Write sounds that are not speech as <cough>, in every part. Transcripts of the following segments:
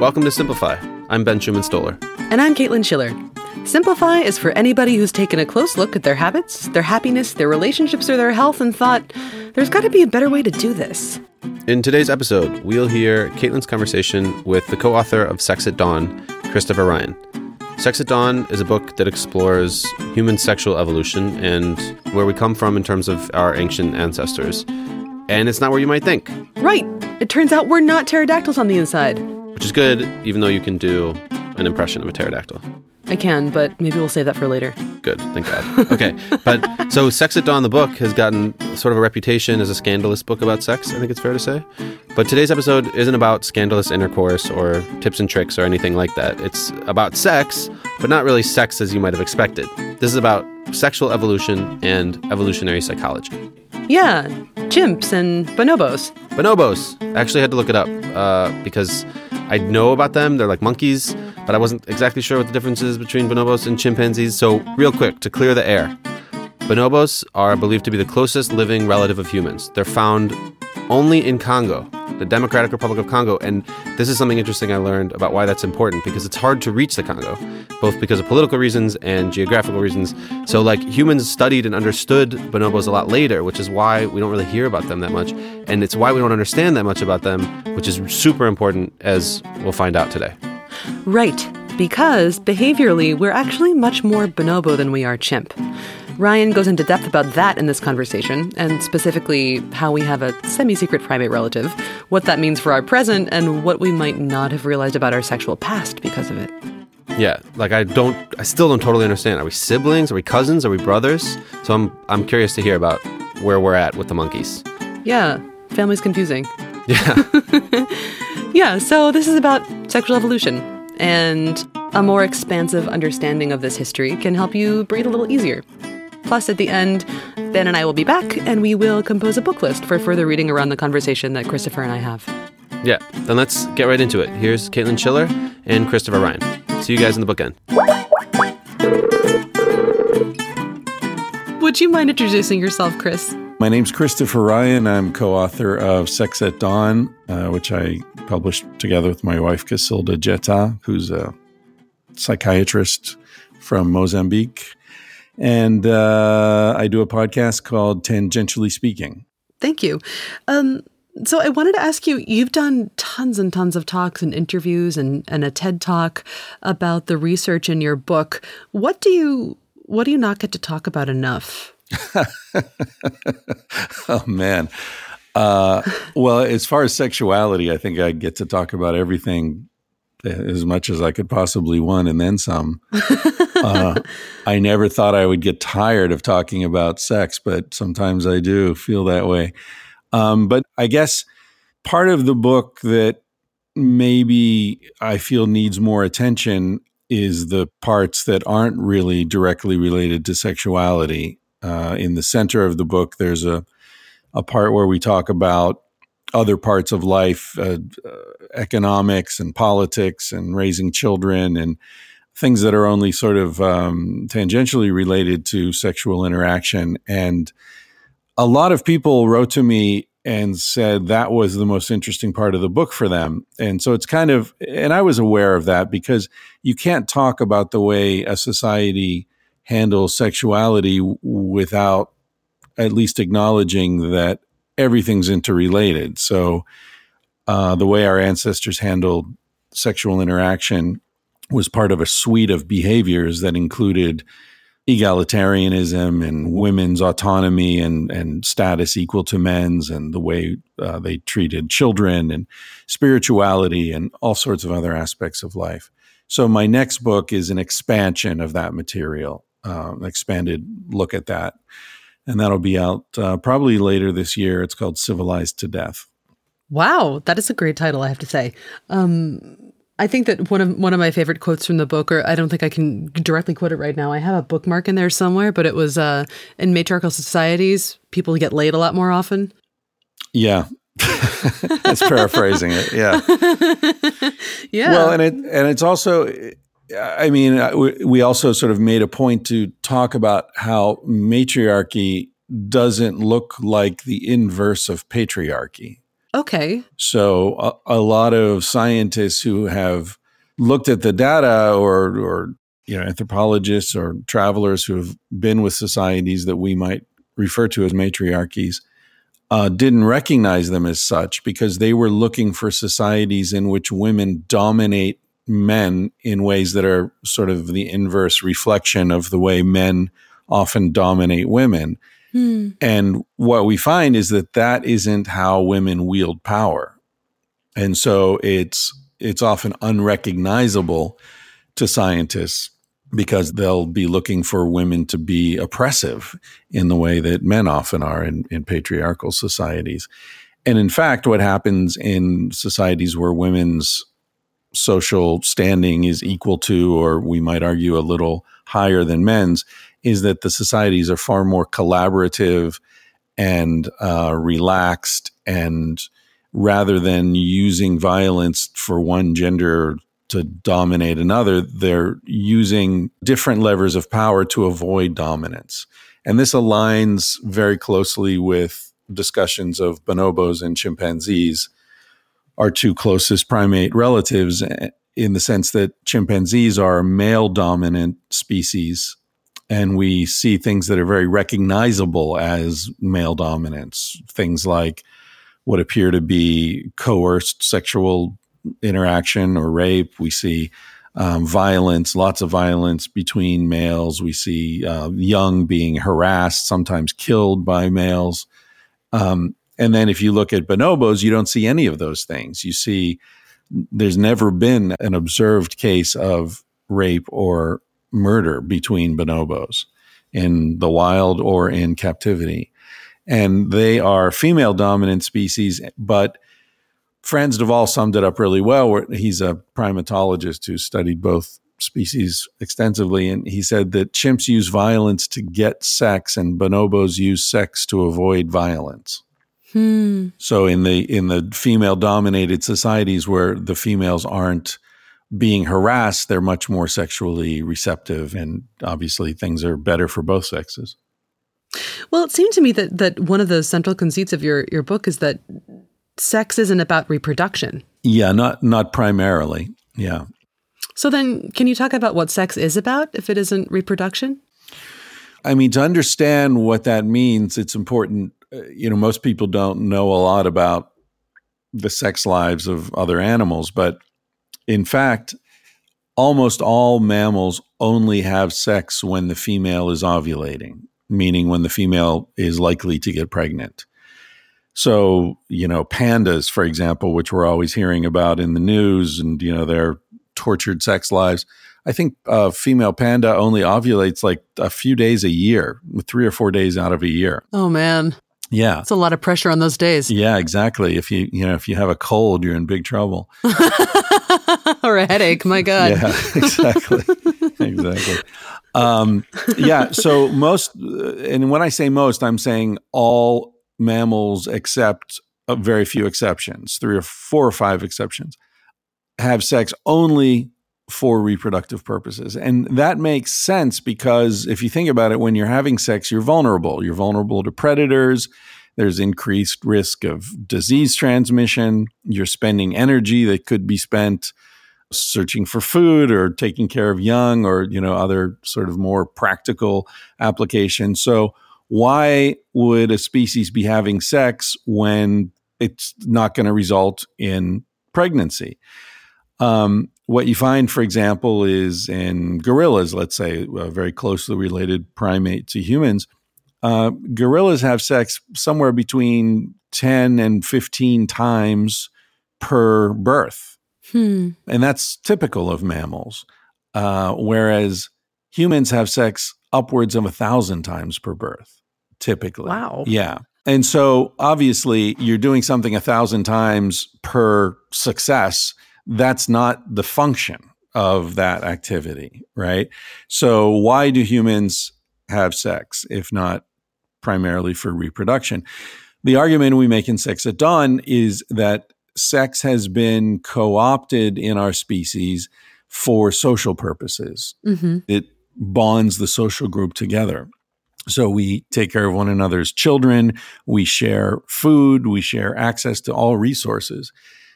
Welcome to Simplify. I'm Ben Schumann Stoller. And I'm Caitlin Schiller. Simplify is for anybody who's taken a close look at their habits, their happiness, their relationships, or their health and thought, there's got to be a better way to do this. In today's episode, we'll hear Caitlin's conversation with the co author of Sex at Dawn, Christopher Ryan. Sex at Dawn is a book that explores human sexual evolution and where we come from in terms of our ancient ancestors. And it's not where you might think. Right. It turns out we're not pterodactyls on the inside. Which is good, even though you can do an impression of a pterodactyl. I can, but maybe we'll save that for later. Good, thank God. Okay, but <laughs> so Sex at Dawn, the book, has gotten sort of a reputation as a scandalous book about sex, I think it's fair to say. But today's episode isn't about scandalous intercourse or tips and tricks or anything like that. It's about sex, but not really sex as you might have expected. This is about sexual evolution and evolutionary psychology. Yeah, chimps and bonobos. Bonobos. I actually had to look it up uh, because I know about them. They're like monkeys, but I wasn't exactly sure what the difference is between bonobos and chimpanzees. So, real quick, to clear the air bonobos are believed to be the closest living relative of humans. They're found only in Congo, the Democratic Republic of Congo. And this is something interesting I learned about why that's important because it's hard to reach the Congo, both because of political reasons and geographical reasons. So, like, humans studied and understood bonobos a lot later, which is why we don't really hear about them that much. And it's why we don't understand that much about them, which is super important, as we'll find out today. Right, because behaviorally, we're actually much more bonobo than we are chimp. Ryan goes into depth about that in this conversation, and specifically how we have a semi secret primate relative, what that means for our present, and what we might not have realized about our sexual past because of it. Yeah, like I don't, I still don't totally understand. Are we siblings? Are we cousins? Are we brothers? So I'm, I'm curious to hear about where we're at with the monkeys. Yeah, family's confusing. Yeah. <laughs> yeah, so this is about sexual evolution, and a more expansive understanding of this history can help you breathe a little easier. Plus, at the end, Ben and I will be back and we will compose a book list for further reading around the conversation that Christopher and I have. Yeah, then let's get right into it. Here's Caitlin Schiller and Christopher Ryan. See you guys in the bookend. Would you mind introducing yourself, Chris? My name's Christopher Ryan. I'm co author of Sex at Dawn, uh, which I published together with my wife, Cacilda Jethá, who's a psychiatrist from Mozambique and uh, I do a podcast called Tangentially Speaking. Thank you. Um, so I wanted to ask you, you've done tons and tons of talks and interviews and, and a TED talk about the research in your book. What do you what do you not get to talk about enough? <laughs> oh man. Uh, well, as far as sexuality, I think I get to talk about everything as much as I could possibly want and then some. <laughs> uh, <laughs> I never thought I would get tired of talking about sex, but sometimes I do feel that way. Um, but I guess part of the book that maybe I feel needs more attention is the parts that aren't really directly related to sexuality. Uh, in the center of the book, there's a a part where we talk about other parts of life, uh, uh, economics and politics and raising children and things that are only sort of um, tangentially related to sexual interaction. And a lot of people wrote to me and said that was the most interesting part of the book for them. And so it's kind of, and I was aware of that because you can't talk about the way a society handles sexuality without at least acknowledging that everything's interrelated. So uh, the way our ancestors handled sexual interaction was part of a suite of behaviors that included egalitarianism and women's autonomy and, and status equal to men's and the way uh, they treated children and spirituality and all sorts of other aspects of life. So my next book is an expansion of that material, uh, an expanded look at that and that'll be out uh, probably later this year. It's called Civilized to Death. Wow, that is a great title, I have to say. Um, I think that one of one of my favorite quotes from the book, or I don't think I can directly quote it right now. I have a bookmark in there somewhere, but it was uh, in matriarchal societies, people get laid a lot more often. Yeah, <laughs> that's paraphrasing it. Yeah, <laughs> yeah. Well, and it and it's also I mean, uh, we also sort of made a point to talk about how matriarchy doesn't look like the inverse of patriarchy. Okay. So a, a lot of scientists who have looked at the data or or you know anthropologists or travelers who have been with societies that we might refer to as matriarchies uh, didn't recognize them as such because they were looking for societies in which women dominate men in ways that are sort of the inverse reflection of the way men often dominate women. Hmm. And what we find is that that isn't how women wield power. And so it's it's often unrecognizable to scientists because they'll be looking for women to be oppressive in the way that men often are in, in patriarchal societies. And in fact, what happens in societies where women's social standing is equal to, or we might argue a little higher than men's, is that the societies are far more collaborative and uh, relaxed and rather than using violence for one gender to dominate another, they're using different levers of power to avoid dominance. And this aligns very closely with discussions of bonobos and chimpanzees, our two closest primate relatives, eh, in the sense that chimpanzees are male dominant species. And we see things that are very recognizable as male dominance, things like what appear to be coerced sexual interaction or rape. We see um, violence, lots of violence between males. We see uh, young being harassed, sometimes killed by males. Um, and then if you look at bonobos, you don't see any of those things. You see, there's never been an observed case of rape or murder between bonobos in the wild or in captivity. And they are female dominant species, but Frans de Waal summed it up really well. He's a primatologist who studied both species extensively, and he said that chimps use violence to get sex, and bonobos use sex to avoid violence. Hmm. So in the in the female dominated societies where the females aren't being harassed, they're much more sexually receptive, and obviously things are better for both sexes. Well, it seemed to me that that one of the central conceits of your your book is that sex isn't about reproduction. Yeah, not not primarily. Yeah. So then can you talk about what sex is about if it isn't reproduction? I mean, to understand what that means, it's important. Uh, you know, most people don't know a lot about the sex lives of other animals, but in fact, almost all mammals only have sex when the female is ovulating, meaning when the female is likely to get pregnant. So, you know, pandas, for example, which we're always hearing about in the news and, you know, their tortured sex lives. I think a female panda only ovulates like a few days a year, three or four days out of a year. Oh, man. Yeah. It's a lot of pressure on those days. Yeah, exactly. If you, you know, if you have a cold, you're in big trouble. <laughs> <laughs> or a headache, my God. yeah, <laughs> exactly. exactly. Um, yeah. So most, and when I say most, I'm saying all mammals, except uh, very few exceptions, three or four or five exceptions, have sex only for reproductive purposes. And that makes sense because if you think about it, when you're having sex, you're vulnerable. You're vulnerable to predators. There's increased risk of disease transmission. You're spending energy that could be spent searching for food or taking care of young or you know other sort of more practical applications. So why would a species be having sex when it's not going to result in pregnancy? Um, what you find, for example, is in gorillas, let's say, a very closely related primate to humans, uh, gorillas have sex somewhere between 10 and 15 times per birth. Hmm. And that's typical of mammals. Uh, whereas humans have sex upwards of a thousand times per birth typically. Wow. Yeah. And so obviously you're doing something a thousand times per success. That's not the function of that activity, right? So why do humans have sex if not primarily for reproduction? The argument we make in Sex at Dawn is that sex has been co opted in our species for social purposes. Mm-hmm. It bonds the social group together. So we take care of one another's children, we share food, we share access to all resources.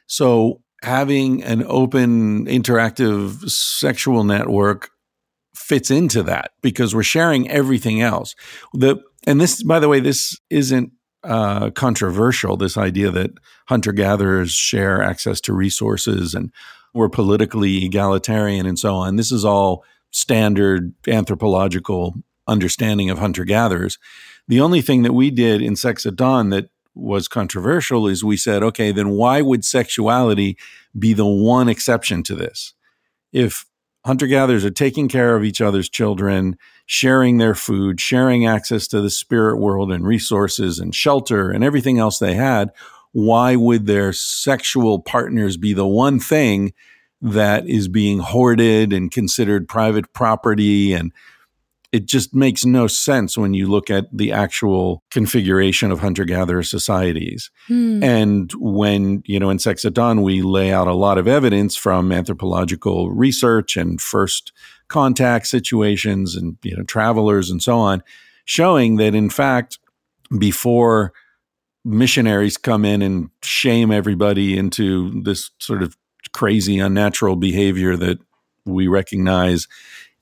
So having an open, interactive sexual network fits into that because we're sharing everything else. The and this, by the way, this isn't uh, controversial. This idea that hunter gatherers share access to resources and we're politically egalitarian and so on. This is all standard anthropological understanding of hunter gatherers. The only thing that we did in Sex at Dawn that was controversial is we said, okay, then why would sexuality be the one exception to this? If hunter gatherers are taking care of each other's children, sharing their food, sharing access to the spirit world and resources and shelter and everything else they had, why would their sexual partners be the one thing that is being hoarded and considered private property and it just makes no sense when you look at the actual configuration of hunter gatherer societies. Hmm. And when, you know, in Sex at Dawn, we lay out a lot of evidence from anthropological research and first contact situations and, you know, travelers and so on, showing that in fact, before missionaries come in and shame everybody into this sort of crazy, unnatural behavior that we recognize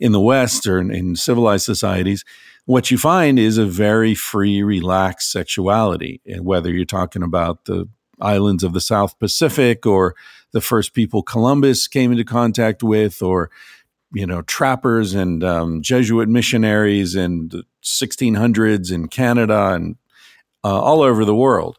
in the West or in, in civilized societies, what you find is a very free, relaxed sexuality. And whether you're talking about the islands of the South Pacific or the first people Columbus came into contact with, or you know trappers and um, Jesuit missionaries in the 1600s in Canada and uh, all over the world.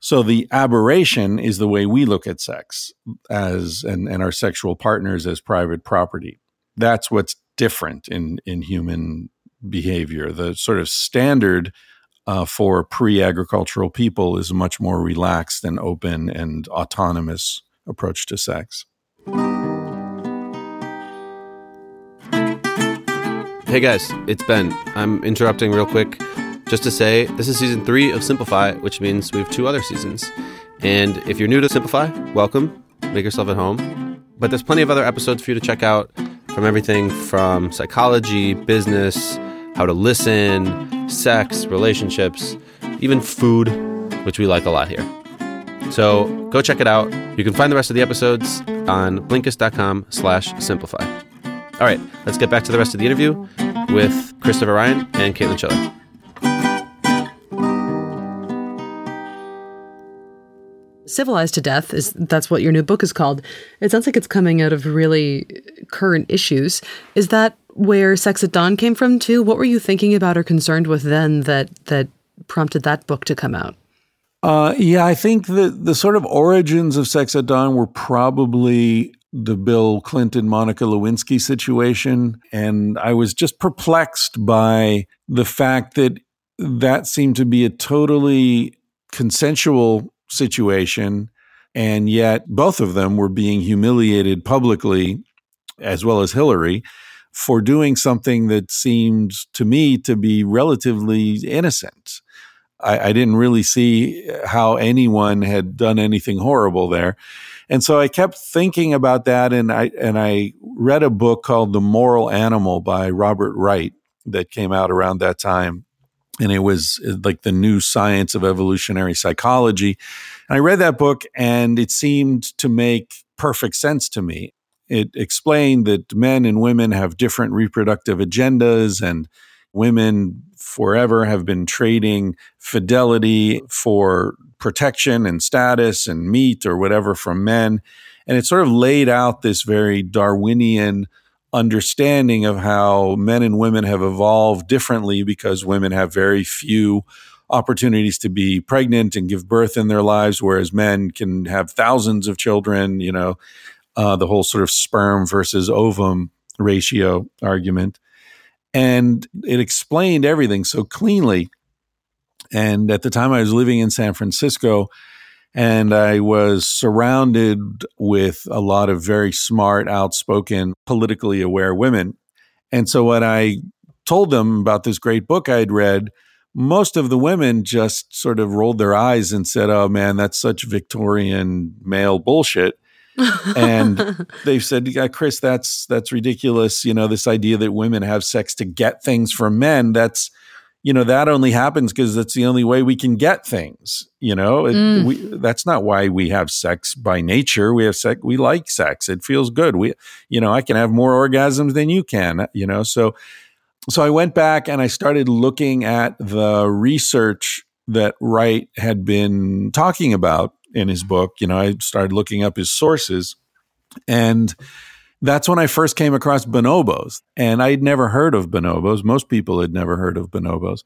So the aberration is the way we look at sex as and, and our sexual partners as private property that's what's different in in human behavior. The sort of standard uh, for pre-agricultural people is a much more relaxed and open and autonomous approach to sex. Hey guys, it's Ben. I'm interrupting real quick just to say this is season three of Simplify, which means we have two other seasons. And if you're new to Simplify, welcome. Make yourself at home. But there's plenty of other episodes for you to check out from everything from psychology, business, how to listen, sex, relationships, even food, which we like a lot here. So go check it out. You can find the rest of the episodes on blinkist.com slash simplify. All right, let's get back to the rest of the interview with Christopher Ryan and Caitlin Schiller. Civilized to death is that's what your new book is called. It sounds like it's coming out of really current issues. Is that where sex at dawn came from too? What were you thinking about or concerned with then that that prompted that book to come out? Uh, yeah i think the the sort of origins of sex at dawn were probably the bill clinton monica lewinsky situation. And i was just perplexed by the fact that that seemed to be a totally consensual situation. And yet, both of them were being humiliated publicly, as well as Hillary, for doing something that seemed to me to be relatively innocent. I, I, didn't really see how anyone had done anything horrible there. And so I kept thinking about that and I and I read a book called The Moral Animal by Robert Wright that came out around that time and it was uh, like the new science of evolutionary psychology. And I read that book and it seemed to make perfect sense to me. It explained that men and women have different reproductive agendas and women forever have been trading fidelity for protection and status and meat or whatever from men. And it sort of laid out this very Darwinian understanding of how men and women have evolved differently because women have very few opportunities to be pregnant and give birth in their lives, whereas men can have thousands of children, you know, uh, the whole sort of sperm versus ovum ratio argument. And it explained everything so cleanly. And at the time I was living in San Francisco, and I was surrounded with a lot of very smart, outspoken, politically aware women. And so when I told them about this great book I'd read, most of the women just sort of rolled their eyes and said, Oh man, that's such Victorian male bullshit. and <laughs> they've said, yeah, Chris, that's that's ridiculous. You know, this idea that women have sex to get things from men, that's you know that only happens because that's the only way we can get things you know? It, mm. we, that's not why we have sex by nature. We have sex we like sex. It feels good. We you know i can have more orgasms than you can you know? So so i went back and i started looking at the research that wright had been talking about in his book. You know i started looking up his sources. And that's when I first came across bonobos. And I'd never heard of bonobos. Most people had never heard of bonobos.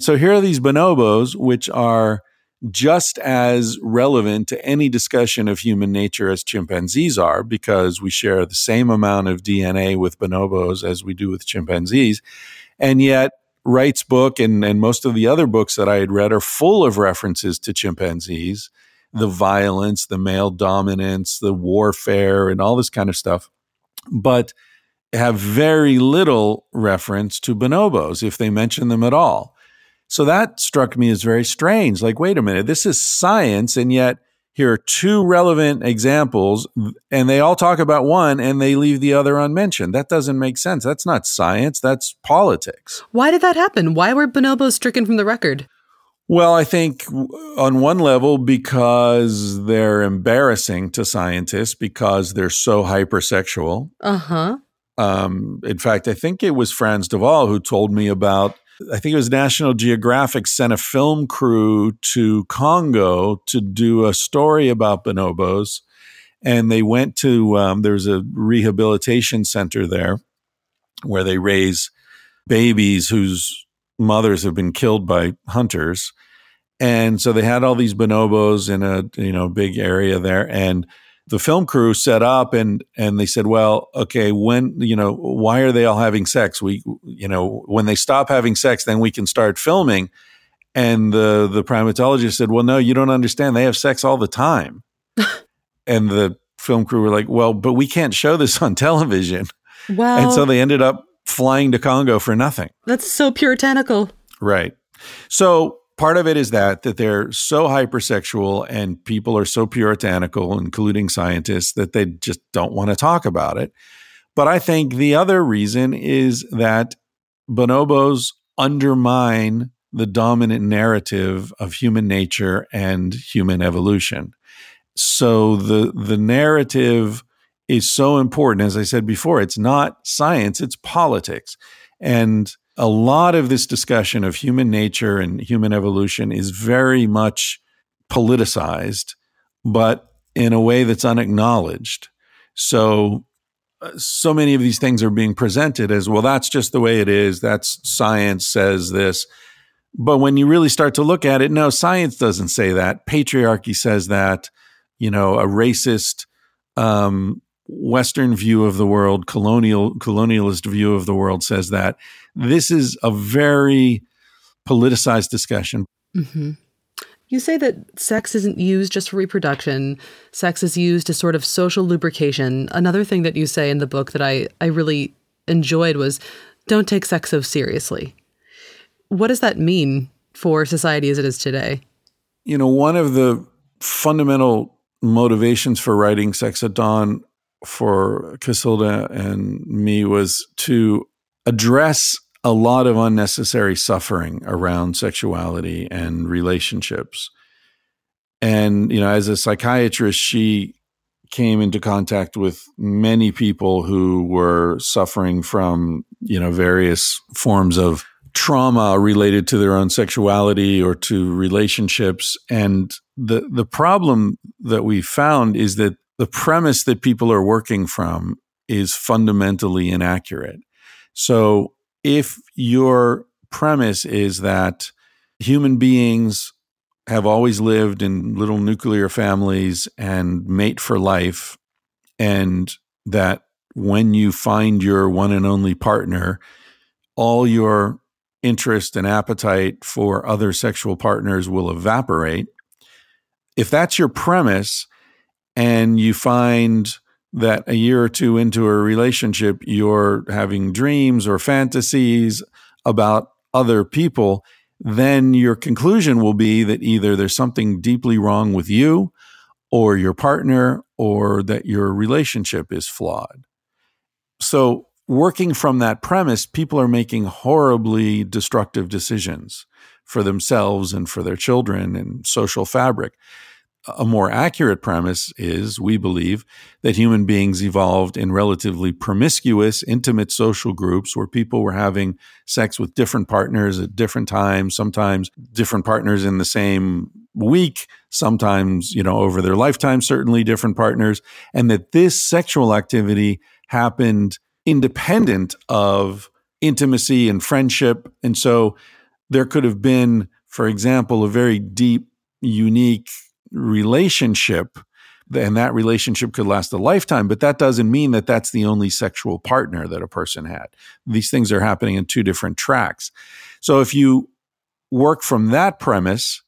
So here are these bonobos, which are just as relevant to any discussion of human nature as chimpanzees are, because we share the same amount of DNA with bonobos as we do with chimpanzees. And yet, Wright's book and, and most of the other books that I had read are full of references to chimpanzees, the violence, the male dominance, the warfare, and all this kind of stuff but have very little reference to bonobos if they mention them at all. So that struck me as very strange. Like, wait a minute, this is science, and yet here are two relevant examples, and they all talk about one and they leave the other unmentioned. That doesn't make sense. That's not science, that's politics. Why did that happen? Why were bonobos stricken from the record? Well, I think on one level, because they're embarrassing to scientists because they're so hypersexual. Uh huh. Um, in fact, I think it was Frans de Waal who told me about. I think it was National Geographic sent a film crew to Congo to do a story about bonobos, and they went to um, there's a rehabilitation center there where they raise babies whose mothers have been killed by hunters. And so they had all these bonobos in a you know big area there, and the film crew set up and and they said, well, okay, when you know why are they all having sex? We you know when they stop having sex, then we can start filming. And the the primatologist said, well, no, you don't understand. They have sex all the time. <laughs> and the film crew were like, well, but we can't show this on television. Well, and so they ended up flying to Congo for nothing. That's so puritanical. Right. So part of it is that that they're so hypersexual and people are so puritanical, including scientists, that they just don't want to talk about it. But I think the other reason is that bonobos undermine the dominant narrative of human nature and human evolution. So the the narrative is so important. As I said before, it's not science, it's politics. And a lot of this discussion of human nature and human evolution is very much politicized, but in a way that's unacknowledged. So, uh, so many of these things are being presented as well, that's just the way it is. That's science says this. But when you really start to look at it, no, science doesn't say that. Patriarchy says that. You know, a racist um, Western view of the world, colonial colonialist view of the world says that this is a very politicized discussion. Mm-hmm. You say that sex isn't used just for reproduction. Sex is used as sort of social lubrication. Another thing that you say in the book that I, I really enjoyed was don't take sex so seriously. What does that mean for society as it is today? You know, one of the fundamental motivations for writing Sex at Dawn for Cacilda and me was to address a lot of unnecessary suffering around sexuality and relationships. And, you know, as a psychiatrist, she came into contact with many people who were suffering from, you know, various forms of trauma related to their own sexuality or to relationships. And the the problem that we found is that the premise that people are working from is fundamentally inaccurate. So if your premise is that human beings have always lived in little nuclear families and mate for life, and that when you find your one and only partner, all your interest and appetite for other sexual partners will evaporate. If that's your premise, and you find that a year or two into a relationship, you're having dreams or fantasies about other people, then your conclusion will be that either there's something deeply wrong with you or your partner or that your relationship is flawed. So, working from that premise, people are making horribly destructive decisions for themselves and for their children and social fabric. A more accurate premise is we believe that human beings evolved in relatively promiscuous, intimate social groups where people were having sex with different partners at different times, sometimes different partners in the same week, sometimes, you know, over their lifetime, certainly different partners, and that this sexual activity happened independent of intimacy and friendship. And so there could have been, for example, a very deep, unique relationship and that relationship could last a lifetime but that doesn't mean that that's the only sexual partner that a person had. These things are happening in two different tracks. So if you work from that premise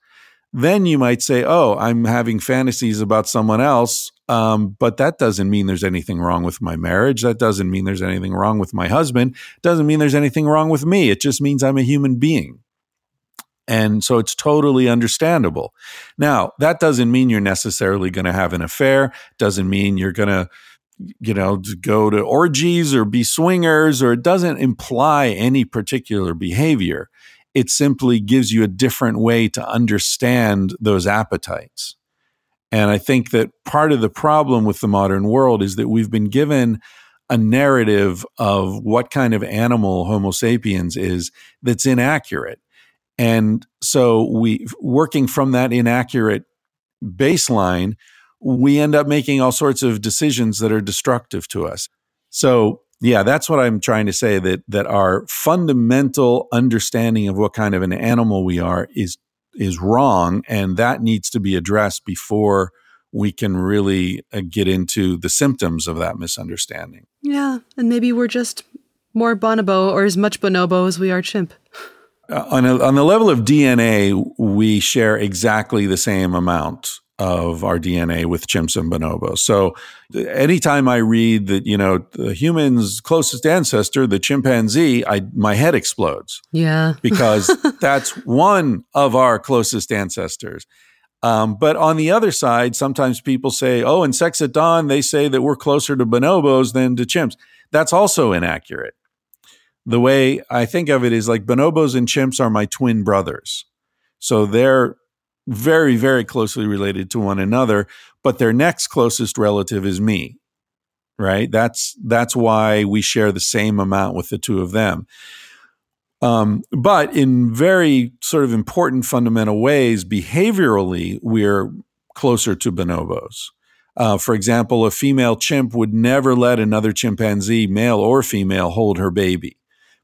then you might say oh i'm having fantasies about someone else um, but that doesn't mean there's anything wrong with my marriage. That doesn't mean there's anything wrong with my husband. Doesn't mean there's anything wrong with me. It just means i'm a human being and so it's totally understandable. Now, that doesn't mean you're necessarily going to have an affair, doesn't mean you're going to you know go to orgies or be swingers or it doesn't imply any particular behavior. It simply gives you a different way to understand those appetites. And I think that part of the problem with the modern world is that we've been given a narrative of what kind of animal Homo sapiens is that's inaccurate. And so we working from that inaccurate baseline, we end up making all sorts of decisions that are destructive to us. So yeah, that's what I'm trying to say that that our fundamental understanding of what kind of an animal we are is is wrong and that needs to be addressed before we can really uh, get into the symptoms of that misunderstanding. Yeah, and maybe we're just more bonobo or as much bonobo as we are chimp. <laughs> Uh, on, a, on the level of DNA, we share exactly the same amount of our DNA with chimps and bonobos. So anytime I read that, you know, the human's closest ancestor, the chimpanzee, I my head explodes. Yeah. <laughs> because that's one of our closest ancestors. Um, but on the other side, sometimes people say, oh, in Sex at Dawn, they say that we're closer to bonobos than to chimps. That's also inaccurate the way I think of it is like bonobos and chimps are my twin brothers. So they're very, very closely related to one another, but their next closest relative is me. Right? That's that's why we share the same amount with the two of them. Um, but in very sort of important fundamental ways, behaviorally, we're closer to bonobos. Uh, for example, a female chimp would never let another chimpanzee, male or female, hold her baby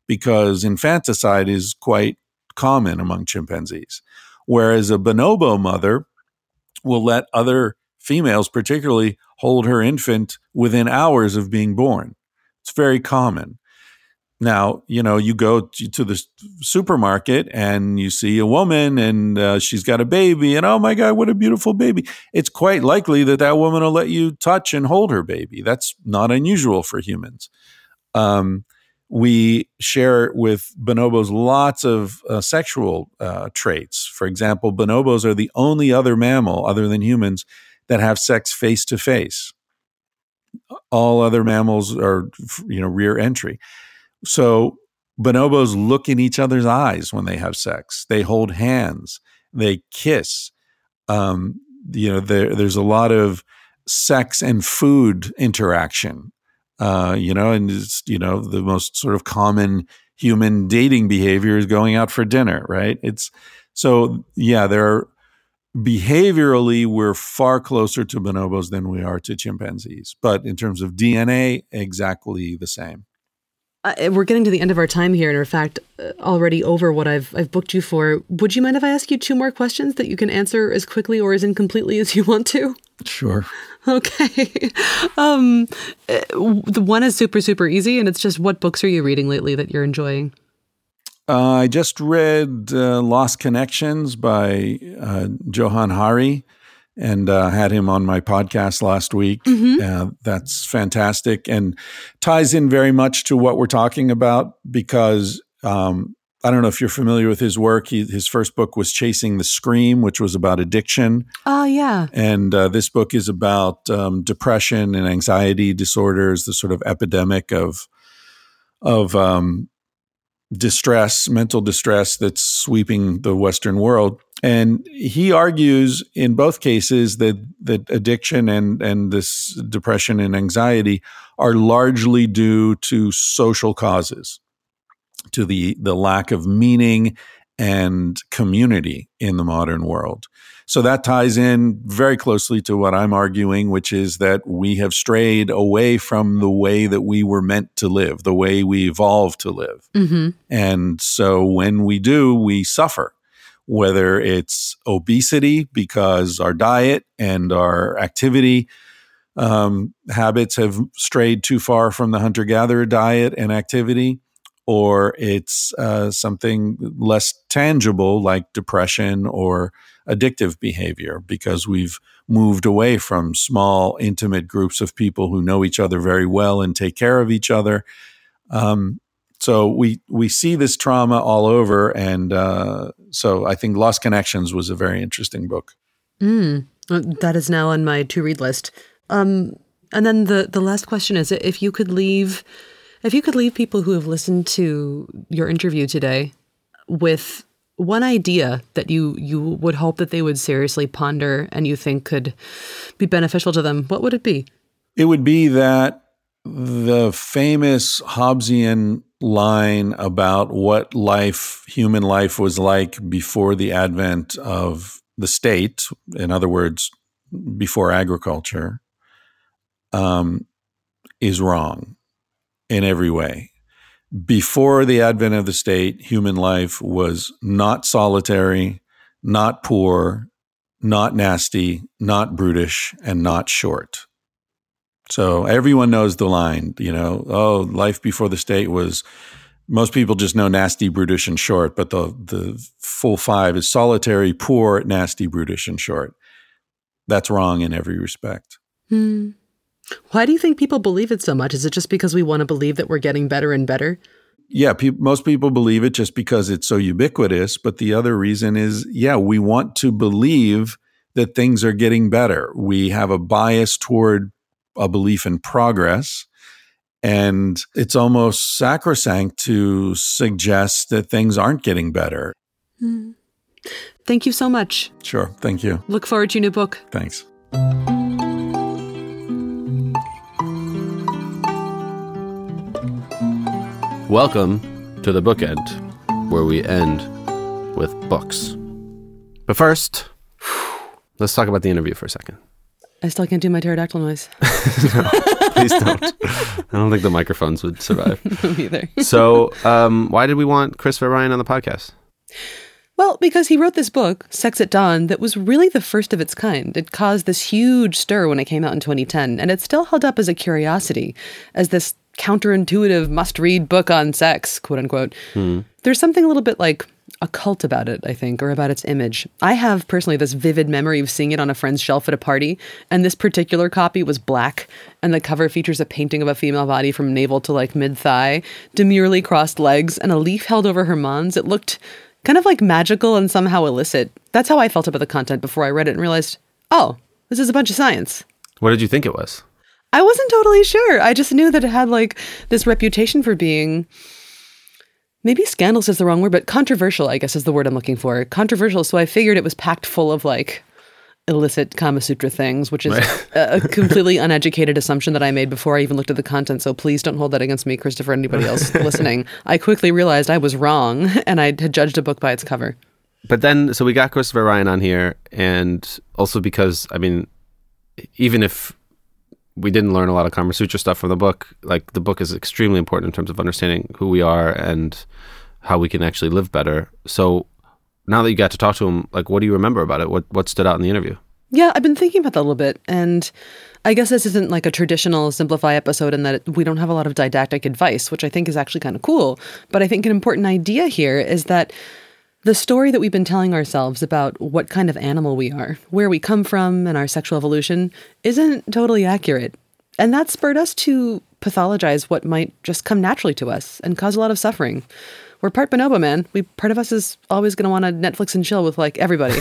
because infanticide is quite common among chimpanzees. Whereas a bonobo mother will let other females, particularly, hold her infant within hours of being born. It's very common. Now, you know, you go to the supermarket and you see a woman and uh, she's got a baby, and oh my God, what a beautiful baby. It's quite likely that that woman will let you touch and hold her baby. That's not unusual for humans. Um, we share with bonobos lots of uh, sexual uh, traits. For example, bonobos are the only other mammal other than humans that have sex face to face. All other mammals are, you know, rear entry. So bonobos look in each other's eyes when they have sex. They hold hands. They kiss. Um, you know, there, there's a lot of sex and food interaction uh, you know, and it's, you know, the most sort of common human dating behavior is going out for dinner, right? It's so, yeah, there are behaviorally, we're far closer to bonobos than we are to chimpanzees. But in terms of DNA, exactly the same. Uh, we're getting to the end of our time here, and in fact, uh, already over what I've I've booked you for. Would you mind if I ask you two more questions that you can answer as quickly or as incompletely as you want to? Sure. <laughs> Okay. <laughs> Um, uh, the one is super super easy, and it's just what books are you reading lately that you're enjoying? Uh, I just read uh, Lost Connections by uh, Johann Hari and uh, had him on my podcast last week. Mm-hmm. Uh, that's fantastic and ties in very much to what we're talking about because um, I don't know if you're familiar with his work. He, his first book was Chasing the Scream, which was about addiction. Oh, yeah. And uh, this book is about um, depression and anxiety disorders, the sort of epidemic of of um, distress, mental distress that's sweeping the Western world. And he argues in both cases that that addiction and and this depression and anxiety are largely due to social causes to the the lack of meaning and community in the modern world. So that ties in very closely to what I'm arguing, which is that we have strayed away from the way that we were meant to live, the way we evolved to live. Mm-hmm. And so when we do, we suffer, whether it's obesity because our diet and our activity um, habits have strayed too far from the hunter gatherer diet and activity, or it's uh, something less tangible like depression or addictive behavior because we've moved away from small, intimate groups of people who know each other very well and take care of each other. Um, so we we see this trauma all over, and uh, so I think Lost Connections was a very interesting book. Mm, that is now on my to read list. Um, and then the the last question is: if you could leave if you could leave people who have listened to your interview today with one idea that you you would hope that they would seriously ponder and you think could be beneficial to them, what would it be? It would be that the famous Hobbesian line about what life, human life, was like before the advent of the state, in other words, before agriculture, um, is wrong in every way. Before the advent of the state, human life was not solitary, not poor, not nasty, not brutish, and not short. So everyone knows the line, you know, oh, life before the state was most people just know nasty, brutish, and short, but the the full five is solitary, poor, nasty, brutish, and short. That's wrong in every respect. Hmm. Why do you think people believe it so much? Is it just because we want to believe that we're getting better and better? Yeah, pe- most people believe it just because it's so ubiquitous. But the other reason is, yeah, we want to believe that things are getting better. We have a bias toward a belief in progress. And it's almost sacrosanct to suggest that things aren't getting better. Hmm. Thank you so much. Sure. Thank you. Look forward to your new book. Thanks. Welcome to the bookend, where we end with books. But first, let's talk about the interview for a second. I still can't do my pterodactyl noise. <laughs> Please don't. I don't think the microphones would survive. <laughs> no, either. so, um, why did we want Christopher Ryan on the podcast? Well, because he wrote this book, Sex at Dawn, that was really the first of its kind. It caused this huge stir when it came out in 2010, and it's still held up as a curiosity, as this counterintuitive must read book on sex, quote unquote. Hmm. There's something a little bit like a cult about it, I think, or about its image. I have personally this vivid memory of seeing it on a friend's shelf at a party, and this particular copy was black, and the cover features a painting of a female body from navel to like mid thigh, demurely crossed legs, and a leaf held over her mons. It looked kind of like magical and somehow illicit. That's how I felt about the content before I read it and realized, oh, this is a bunch of science. What did you think it was? I wasn't totally sure. I just knew that it had like this reputation for being maybe scandalous is the wrong word, but controversial, I guess is the word I'm looking for. Controversial. So I figured it was packed full of like illicit Kama Sutra things, which is Right. a, a completely uneducated assumption that I made before I even looked at the content. So please don't hold that against me, Christopher, and anybody else <laughs> listening. I quickly realized I was wrong <laughs> and I had judged a book by its cover. But then, so we got Christopher Ryan on here, and also because, I mean, even if we didn't learn a lot of Kama Sutra stuff from the book, like the book is extremely important in terms of understanding who we are and how we can actually live better. So now that you got to talk to him, like, what do you remember about it? What what stood out in the interview? Yeah, I've been thinking about that a little bit. And I guess this isn't like a traditional simplify episode in that we don't have a lot of didactic advice, which I think is actually kind of cool. But I think an important idea here is that the story that we've been telling ourselves about what kind of animal we are, where we come from, and our sexual evolution isn't totally accurate. And that spurred us to pathologize what might just come naturally to us and cause a lot of suffering. We're part bonobo, man. We part of us is always going to want to Netflix and chill with like everybody, <laughs>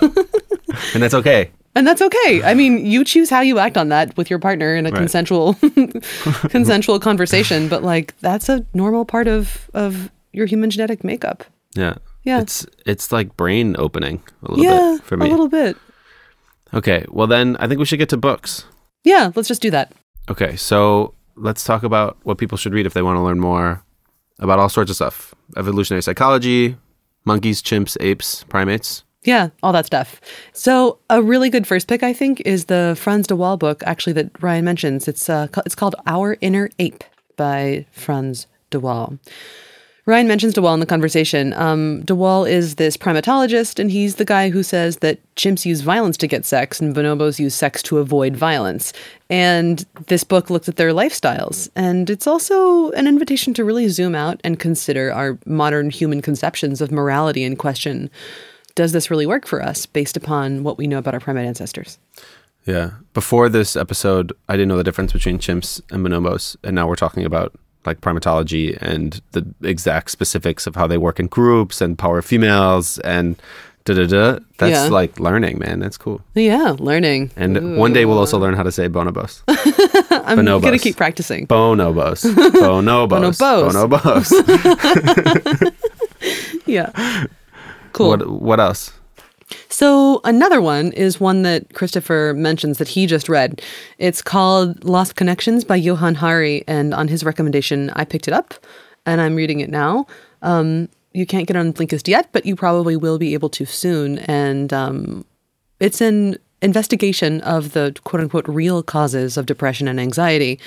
<laughs> And that's okay. and that's okay. I mean, you choose how you act on that with your partner in a Right. consensual, <laughs> consensual conversation. But like, that's a normal part of of your human genetic makeup. Yeah. Yeah. It's it's like brain opening a little yeah, bit for me. a little bit. Okay. Well then I think we should get to books. Yeah, let's just do that. Okay, so let's talk about what people should read if they want to learn more about all sorts of stuff. Evolutionary psychology, monkeys, chimps, apes, primates. Yeah, all that stuff. So a really good first pick, I think, is the Frans de Waal book, actually that Ryan mentions. It's uh, it's called Our Inner Ape by Frans de Waal. Ryan mentions de Waal in the conversation. Um, de Waal is this primatologist, and he's the guy who says that chimps use violence to get sex, and bonobos use sex to avoid violence. And this book looks at their lifestyles, and it's also an invitation to really zoom out and consider our modern human conceptions of morality and question does this really work for us based upon what we know about our primate ancestors? Yeah. Before this episode, I didn't know the difference between chimps and bonobos, and now we're talking about like primatology and the exact specifics of how they work in groups and power of females and da da da. That's Yeah. like learning, man. That's cool. Yeah, learning. And one day we'll also learn how to say bonobos. <laughs> I'm bonobos. gonna keep practicing. Bonobos. <laughs> Bonobos. Bonobos. Bonobos. <laughs> Yeah. Cool. what what else? So another one is one that Christopher mentions that he just read. It's called Lost Connections by Johann Hari, and on his recommendation, I picked it up, and I'm reading it now. Um, you can't get on Blinkist yet, but you probably will be able to soon. And um, it's an investigation of the quote unquote real causes of depression and anxiety.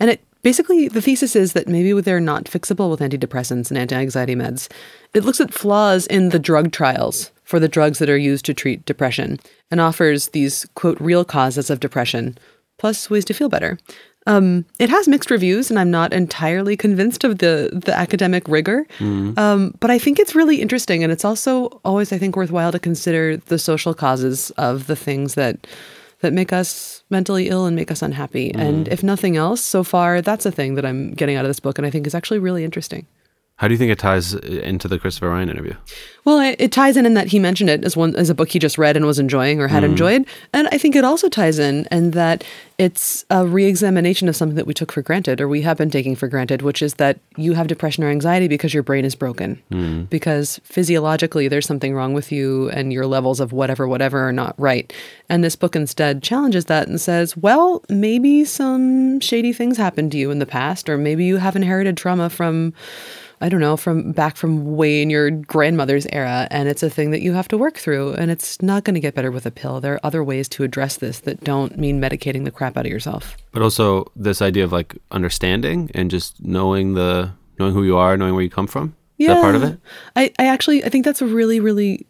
And it basically, the thesis is that maybe they're not fixable with antidepressants and anti anxiety meds. It looks at flaws in the drug trials for the drugs that are used to treat depression and offers these quote real causes of depression plus ways to feel better. Um, it has mixed reviews, and I'm not entirely convinced of the the academic rigor. Um, but I think it's really interesting, and it's also always, I think, worthwhile to consider the social causes of the things that that make us mentally ill and make us unhappy. And if nothing else, so far, that's a thing that I'm getting out of this book, and I think is actually really interesting. How do you think it ties uh, into the Christopher Ryan interview? Well, it, it ties in in that he mentioned it as one as a book he just read and was enjoying or had mm-hmm. enjoyed, and I think it also ties in in that it's a reexamination of something that we took for granted or we have been taking for granted, which is that you have depression or anxiety because your brain is broken, mm-hmm. because physiologically there's something wrong with you and your levels of whatever whatever are not right. And this book instead challenges that and says, well, maybe some shady things happened to you in the past, or maybe you have inherited trauma from I don't know, from back from way in your grandmother's era, and it's a thing that you have to work through, and it's not going to get better with a pill. There are other ways to address this that don't mean medicating the crap out of yourself. But also this idea of like understanding and just knowing the knowing who you are, knowing where you come from. Is that part of it? I, I actually I think that's a really, really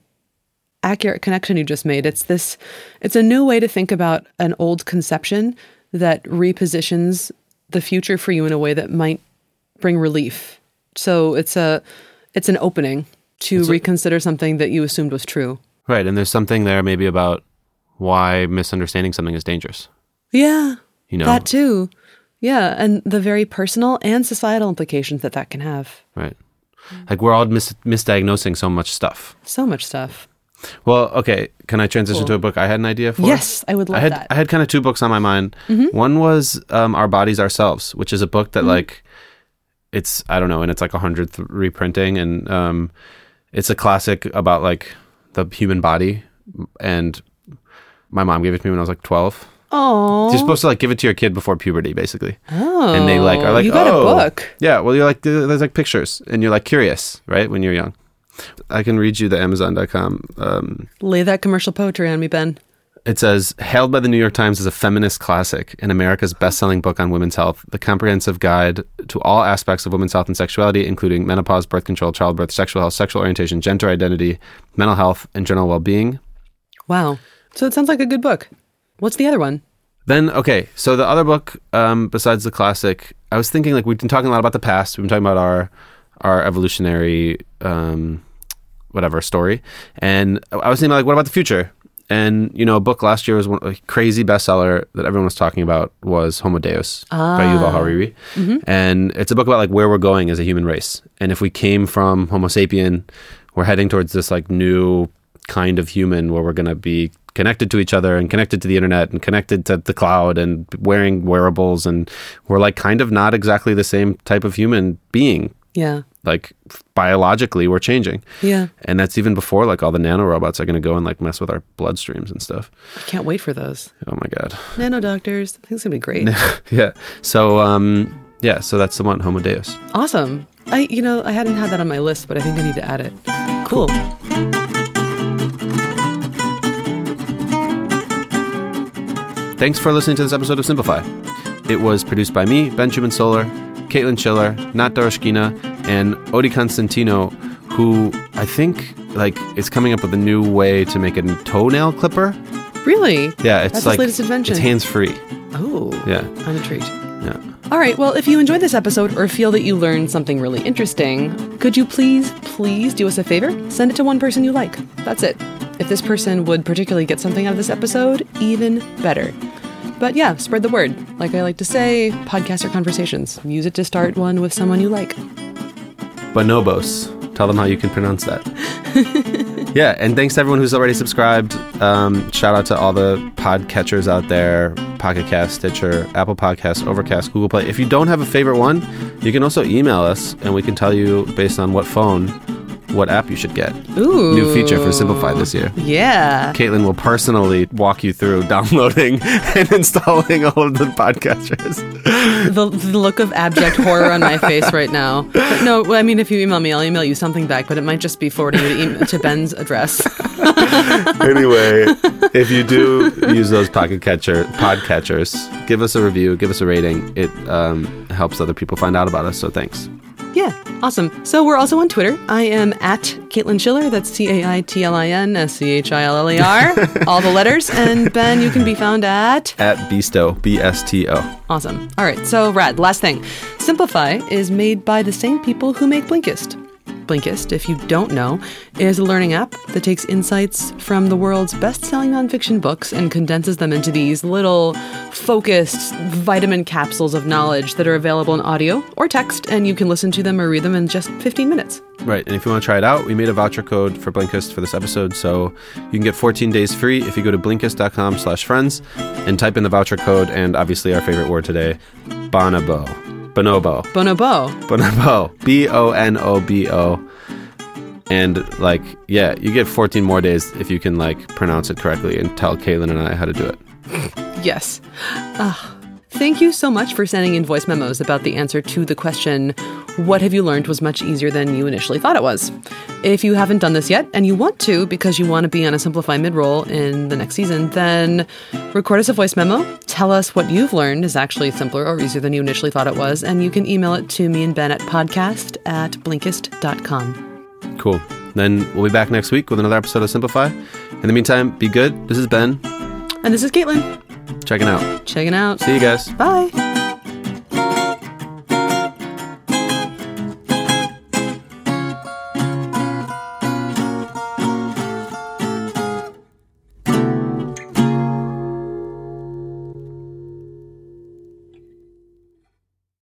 accurate connection you just made. It's this it's a new way to think about an old conception that repositions the future for you in a way that might bring relief. So it's a it's an opening to reconsider something that you assumed was true. Right. And there's something there maybe about why misunderstanding something is dangerous. Yeah. You know? That too. Yeah, and the very personal and societal implications that that can have. Right. Like we're all mis- misdiagnosing so much stuff. So much stuff. Well, okay. Can I transition to a book I had an idea for? Yes, I would love I had that. I had kind of two books on my mind. Mm-hmm. One was um, Our Bodies Ourselves, which is a book that like it's I don't know, and it's like a hundredth reprinting, and um, it's a classic about like the human body. And my mom gave it to me when I was like twelve. Oh, You're supposed to like give it to your kid before puberty, basically. oh, and they like are like you got oh. a book. Yeah, well, you're like there's like pictures, and you're like curious, right? When you're young. I can read you the Amazon.com. Um, Lay that commercial poetry on me, Ben. It says, hailed by the New York Times as a feminist classic and America's best selling book on women's health, the comprehensive guide to all aspects of women's health and sexuality, including menopause, birth control, childbirth, sexual health, sexual orientation, gender identity, mental health, and general well being. Wow. So it sounds like a good book. What's the other one? Then, okay, so the other book, um, besides the classic, I was thinking like we've been talking a lot about the past. We've been talking about our our evolutionary um, whatever story, and I was thinking like, what about the future? And you know, a book last year was one, a crazy bestseller that everyone was talking about was Homo Deus by Yuval ah. Harari, mm-hmm. and it's a book about like where we're going as a human race, and if we came from Homo sapien, we're heading towards this like new kind of human where we're going to be connected to each other and connected to the internet and connected to the cloud and wearing wearables, and we're like kind of not exactly the same type of human being. Yeah. Like biologically, we're changing Yeah. and that's even before like all the nanorobots are going to go and like mess with our bloodstreams and stuff. I can't wait for those. Oh my god. <laughs> Nano doctors. I think it's going to be great. <laughs> yeah. So um yeah, so that's the one Homo Deus. awesome. I, you know, I hadn't had that on my list, but I think I need to add it. Cool. Thanks for listening to this episode of Simplify. It was produced by me, Benjamin Solar, Caitlin Schiller, Nat Doroshkina, and Odi Constantino, who I think like is coming up with a new way to make a toenail clipper. Really? Yeah, it's That's his like latest invention. it's hands free. Oh. Yeah. I'm intrigued. Yeah. All right. Well, if you enjoyed this episode or feel that you learned something really interesting, could you please, please do us a favor? Send it to one person you like. That's it. If this person would particularly get something out of this episode, even better. But yeah, spread the word. Like I like to say, podcasts are conversations. Use it to start one with someone you like. Bonobos. Tell them how you can pronounce that. <laughs> yeah, and thanks to everyone who's already subscribed. Um, shout out to all the podcatchers out there Pocket Cast, Stitcher, Apple Podcasts, Overcast, Google Play. If you don't have a favorite one, you can also email us and we can tell you based on what phone, what app you should get. Ooh. New feature for Simplify this year. Yeah. Caitlin will personally walk you through <laughs> downloading and installing all of the podcasters. the, the look of abject horror on my face right now. But no, well, I mean, if you email me, I'll email you something back, but it might just be forwarding you to, email, to Ben's address. <laughs> anyway, <laughs> if you do use those pocket catcher podcatchers, give us a review, give us a rating. It um, helps other people find out about us. So thanks. Yeah, awesome. So we're also on Twitter. I am at Caitlin Schiller. That's C A I T L I N S C H I L L E R. <laughs> All the letters. And Ben, you can be found at. At Besto, B S T O. Awesome. All right. So, Rad, last thing. Simplify is made by the same people who make Blinkist. Blinkist, if you don't know, is a learning app that takes insights from the world's best selling nonfiction books and condenses them into these little focused vitamin capsules of knowledge that are available in audio or text, and you can listen to them or read them in just 15 minutes. Right, and if you want to try it out, we made a voucher code for Blinkist for this episode, so you can get 14 days free if you go to blinkist.com slash friends and type in the voucher code and obviously our favorite word today, bonobo. Bonobo. Bonobo. Bonobo. <laughs> B O N O B O. And like, yeah, you get 14 more days if you can like pronounce it correctly and tell Caitlin and I how to do it. Yes. Ah, thank you so much for sending in voice memos about the answer to the question, What have you learned was much easier than you initially thought it was? If you haven't done this yet and you want to because you want to be on a Simplify mid roll in the next season, then record us a voice memo. Tell us what you've learned is actually simpler or easier than you initially thought it was, and you can email it to me and Ben at podcast at blinkist.com. Cool. Then we'll be back next week with another episode of Simplify. In the meantime, be good. This is Ben. And this is Caitlin. Checking out. Checking out. See you guys. Bye.